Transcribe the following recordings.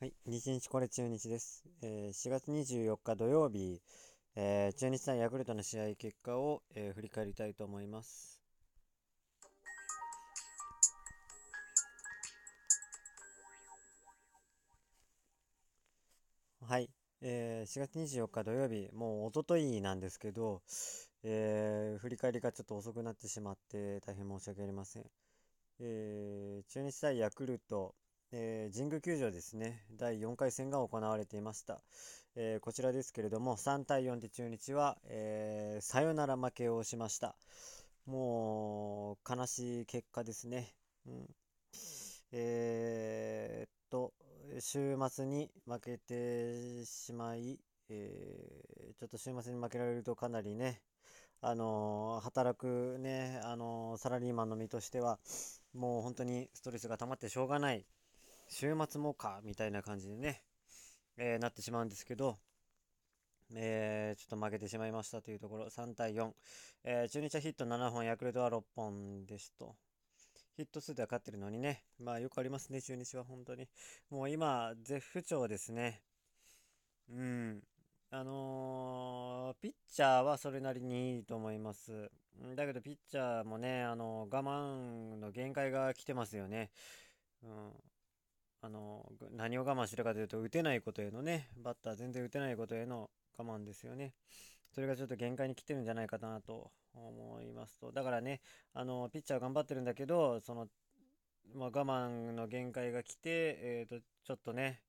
はい、日日これ中日です。えー、4月24日土曜日、えー、中日対ヤクルトの試合結果を、えー、振り返りたいと思います。はい、えー、4月24日土曜日、もうおとといなんですけど、えー、振り返りがちょっと遅くなってしまって大変申し訳ありません。えー、中日対ヤクルト、えー、神宮球場ですね、第4回戦が行われていました。えー、こちらですけれども、3対4で中日は、えー、サヨナラ負けをしました。もう、悲しい結果ですね。うん、えー、っと、週末に負けてしまい、えちょっと週末に負けられるとかなりね、あの働くね、あのサラリーマンの身としては、もう本当にストレスが溜まってしょうがない週末もか、みたいな感じでね、えー、なってしまうんですけど、えー、ちょっと負けてしまいましたというところ、3対4。えー、中日はヒット7本、ヤクルトは6本ですと。ヒット数では勝ってるのにね、まあよくありますね、中日は本当に。もう今、絶不調ですね。うん。あのー、ピッチャーはそれなりにいいと思います。だけど、ピッチャーもね、あの、我慢の限界が来てますよね。うん。あの、何を我慢してるかというと、打てないことへのね、バッター全然打てないことへの我慢ですよね。それがちょっと限界に来てるんじゃないかなと思いますと。だからね、あの、ピッチャー頑張ってるんだけど、その、まあ、我慢の限界が来て、えーと、ちょっとね、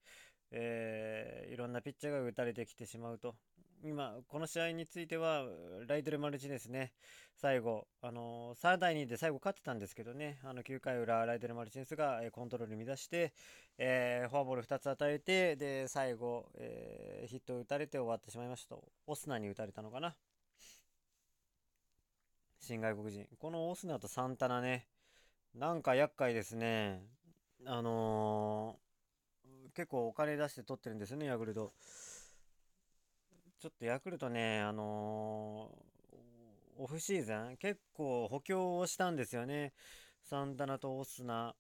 えー、いろんなピッチャーが打たれてきてしまうと。今、この試合については、ライデルマルチですね、最後、あのー、3対2で最後勝ってたんですけどね、あの9回裏、ライデルマルチネスが、えコントロール乱して、えー、フォアボール2つ与えて、で、最後、えー、ヒットを打たれて終わってしまいましたと。オスナに打たれたのかな。新外国人。このオスナとサンタナね、なんか厄介ですね。あの結構お金出して取ってるんですよね、ヤクルト。ちょっとヤクルトね、あのー、オフシーズン結構補強をしたんですよね。サンタナとオスナ。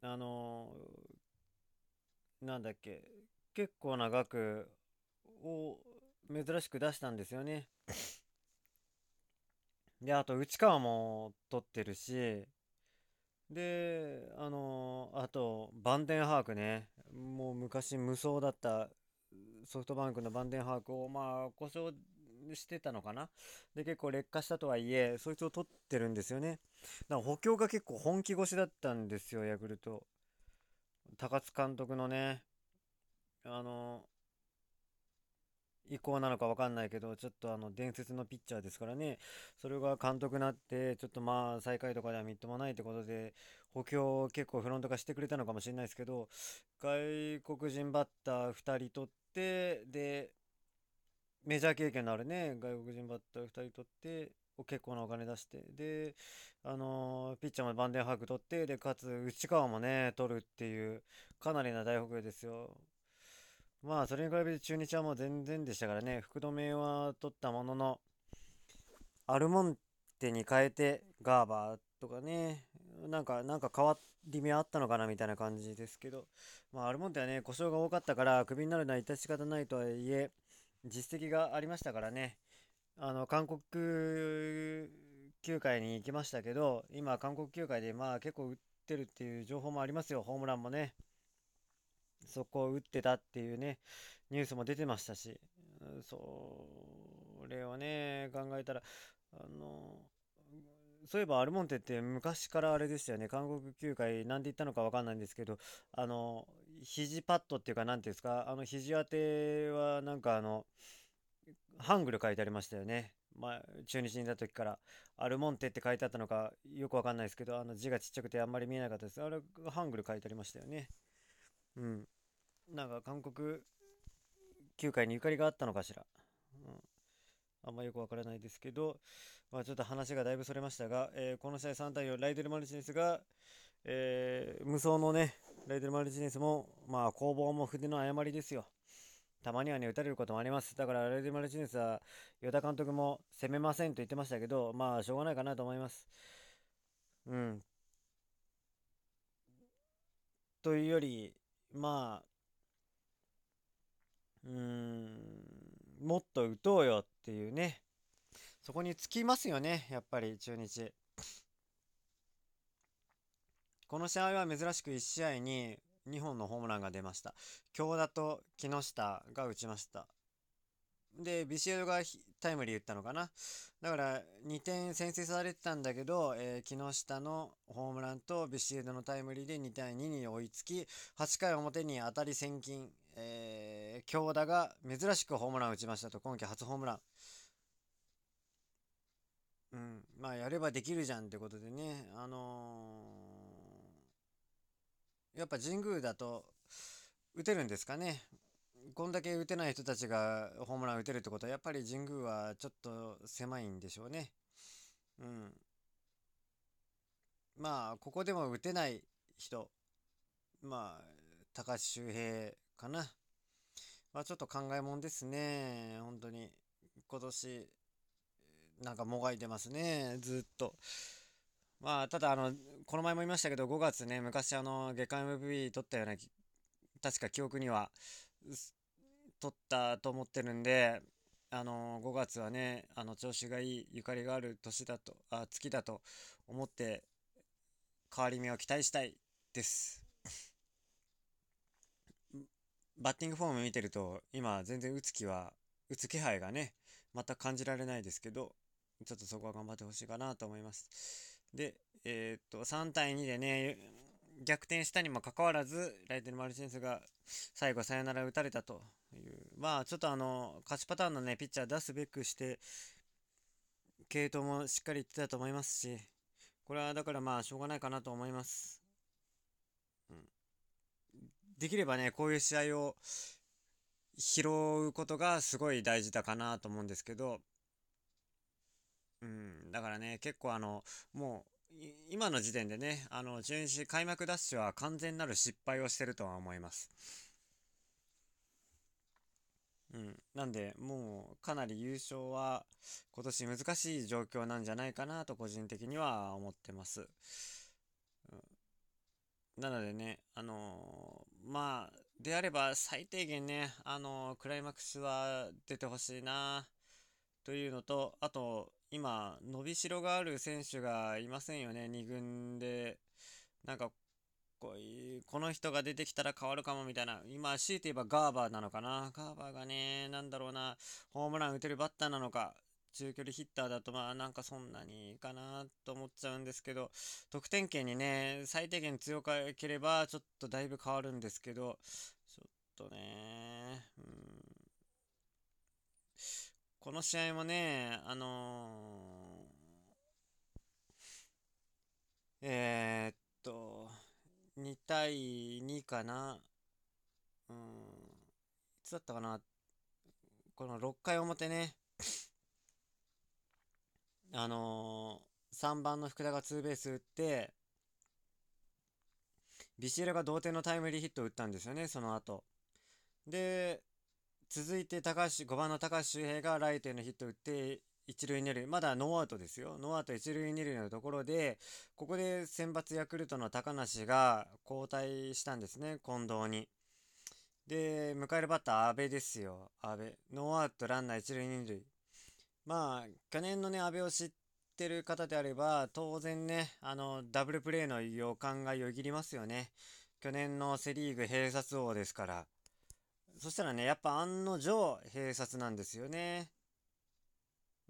あのー、なんだっけ、結構な額を珍しく出したんですよね。で、あと内川も取ってるし、で、あのー、あと、バンデンハークね。もう昔無双だったソフトバンクのバンデンハークを、まあ、故障してたのかな？で、結構劣化したとはいえ、そいつを取ってるんですよね。だから補強が結構本気越しだったんですよ、ヤクルト。高津監督のね、あの、意向なのか分かんないけど、ちょっとあの伝説のピッチャーですからね、それが監督になって、ちょっとまあ最下位とかではみっともないってことで、補強を結構フロント化してくれたのかもしれないですけど、外国人バッター2人取って、で、メジャー経験のあるね、外国人バッター2人取って、結構なお金出して、で、あのー、ピッチャーもバンデンハーク取って、で、かつ内川もね、取るっていう、かなりな大北ですよ。まあ、それに比べて中日はもう全然でしたからね、福留は取ったものの、アルモンテに変えて、ガーバーとかね、なんか、なんか変わり目あったのかなみたいな感じですけど、まあ、アルモンテはね、故障が多かったから、クビになるのは致し方ないとはいえ、実績がありましたからね、あの、韓国球界に行きましたけど、今、韓国球界で、まあ、結構打ってるっていう情報もありますよ、ホームランもね。そこを打ってたっていうね、ニュースも出てましたし、それをね、考えたら、あの、そういえばアルモンテって昔からあれですよね、韓国球界何て言ったのか分かんないんですけど、あの、肘パッドっていうか、何ていうんですか、あの肘当てはなんかあの、ハングル書いてありましたよね。まあ、中日にいた時から、アルモンテって書いてあったのかよくわかんないですけど、あの字がちっちゃくてあんまり見えなかったです。あれ、ハングル書いてありましたよね。うん。なんか韓国球界にゆかりがあったのかしら。うん、あんまよくわからないですけど、まあ、ちょっと話がだいぶそれましたが、えー、この試合3対4、ライデル・マルチネスが、えー、無双のね、ライデル・マルチネスも、まあ、攻防も筆の誤りですよ。たまにはね、打たれることもあります。だから、ライデル・マルチネスは、与田監督も攻めませんと言ってましたけど、まあ、しょうがないかなと思います。うん。というより、まあ、うーん、もっと打とうよていうね、そこにつきますよね、やっぱり中日。この試合は珍しく1試合に2本のホームランが出ました。京田と木下が打ちました。で、ビシエドがタイムリー打ったのかな。だから2点先制されてたんだけど、えー、木下のホームランとビシエドのタイムリーで2対2に追いつき、8回表に当たり千金、えー、京田が珍しくホームラン打ちましたと、今季初ホームラン。うん、まあやればできるじゃんってことでね、あのー、やっぱ神宮だと打てるんですかね。こんだけ打てない人たちがホームラン打てるってことは、やっぱり神宮はちょっと狭いんでしょうね。うん。まあ、ここでも打てない人、まあ、高橋周平かな。まあ、ちょっと考えもんですね。本当に。今年、なんかもがいてますね。ずっと。まあ、ただ、あの、この前も言いましたけど、5月ね、昔、あの、月間 MVP 取ったような、確か記憶には、取ったと思ってるんで、あの5月はね、あの調子がいい、ゆかりがある年だと、あ、月だと思って、変わり目を期待したいです。バッティングフォーム見てると、今全然打つ気は、打つ気配がね、また感じられないですけど、ちょっとそこは頑張ってほしいかなと思います。で、えー、っと、3対2でね、逆転したにもかかわらず、ライテル・マルチンスが最後サヨナラ打たれたという、まあちょっとあの、勝ちパターンのね、ピッチャー出すべくして、系統もしっかりいってたと思いますし、これはだからまあしょうがないかなと思います。うん、できればね、こういう試合を拾うことがすごい大事だかなと思うんですけど、だからね、結構あの、もう、今の時点でね、あの、中日開幕ダッシュは完全なる失敗をしてるとは思います。うん。なんで、もうかなり優勝は今年難しい状況なんじゃないかなと個人的には思ってます。うん、なのでね、あのー、まあ、であれば最低限ね、あのー、クライマックスは出てほしいなというのと、あと、今、伸びしろがある選手がいませんよね、2軍で。なんか、こういう、この人が出てきたら変わるかもみたいな。今、強いて言えばガーバーなのかな。ガーバーがね、なんだろうな、ホームラン打てるバッターなのか。中距離ヒッターだとまあなんかそんなにいいかなと思っちゃうんですけど得点圏にね最低限強ければちょっとだいぶ変わるんですけどちょっとねうんこの試合もね、あのー、えー、っと、2対2かな。うん、いつだったかな。この6回表ね、あのー、3番の福田がツーベース打って、ビシエドが同点のタイムリーヒットを打ったんですよね、その後。で、続いて高橋、5番の高橋周平がライトへのヒットを打って、一塁二塁、まだノーアウトですよ。ノーアウト一塁二塁のところで、ここで先発ヤクルトの高梨が交代したんですね、近藤に。で、迎えるバッター、阿部ですよ。阿部。ノーアウトランナー一塁二塁。まあ、去年のね、阿部を知ってる方であれば、当然ね、あの、ダブルプレーの予感がよぎりますよね。去年のセリーグ併殺王ですから。そしたらね、やっぱ案の定、閉殺なんですよね。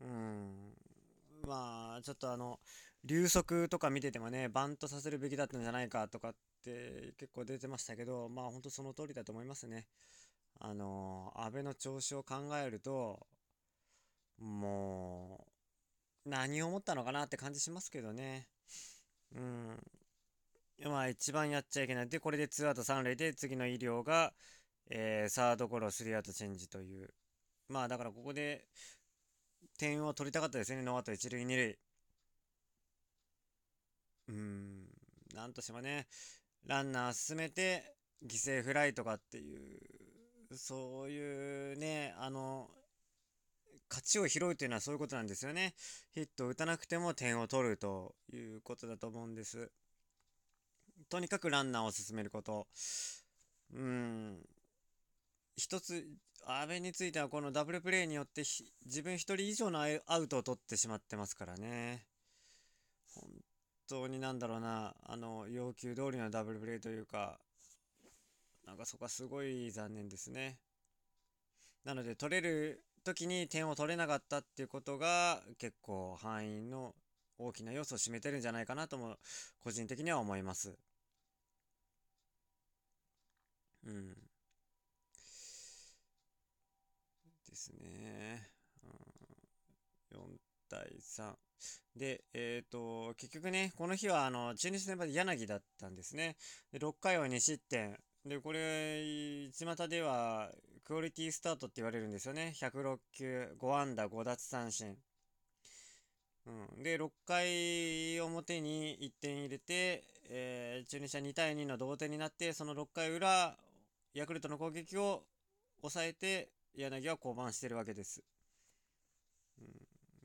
うん。まあ、ちょっとあの、流速とか見ててもね、バントさせるべきだったんじゃないかとかって結構出てましたけど、まあ本当その通りだと思いますね。あの、安倍の調子を考えると、もう、何を思ったのかなって感じしますけどね。うん。まあ一番やっちゃいけない。で、これで2アウト3塁で次の医療が、えー、サードゴロ、スリーアウトチェンジという。まあだからここで点を取りたかったですね。ノーアウト一塁二塁。うん、なんとしてもね、ランナー進めて犠牲フライとかっていう、そういうね、あの、勝ちを拾うというのはそういうことなんですよね。ヒットを打たなくても点を取るということだと思うんです。とにかくランナーを進めること。うん、一つ、阿部についてはこのダブルプレーによって自分一人以上のアウトを取ってしまってますからね。本当になんだろうな、あの、要求通りのダブルプレーというか、なんかそこはすごい残念ですね。なので取れる時に点を取れなかったっていうことが結構範囲の大きな要素を占めてるんじゃないかなとも個人的には思います。うん。ですね。うん、4対3。で、えっ、ー、と、結局ね、この日はあの中日先発柳だったんですね。で、6回は2失点。で、これ、巷ではクオリティスタートって言われるんですよね。106球、5安打、5奪三振。うん、で、6回表に1点入れて、えー、中日は2対2の同点になって、その6回裏、ヤクルトの攻撃を抑えて、柳は降板してるわけです。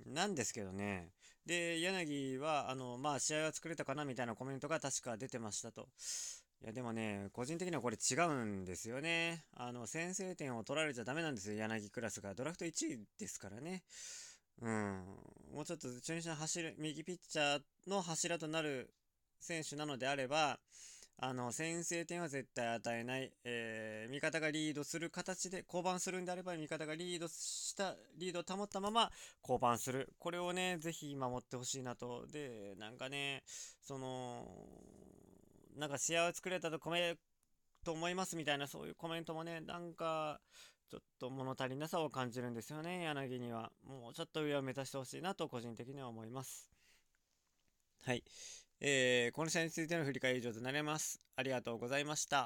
うん、なんですけどね。で、柳は、あの、まあ、試合は作れたかなみたいなコメントが確か出てましたと。いや、でもね、個人的にはこれ違うんですよね。あの、先制点を取られちゃダメなんですよ、柳クラスが。ドラフト1位ですからね。うん。もうちょっと中日の走る右ピッチャーの柱となる選手なのであれば、あの、先制点は絶対与えない。えー、味方がリードする形で、降板するんであれば、味方がリードした、リードを保ったまま降板する。これをね、ぜひ守ってほしいなと。で、なんかね、その、なんか試合を作れたとコメと思いますみたいなそういうコメントもね、なんかちょっと物足りなさを感じるんですよね、柳には。もうちょっと上を目指してほしいなと個人的には思います。はい。えー、この試合についての振り返り以上となります。ありがとうございました。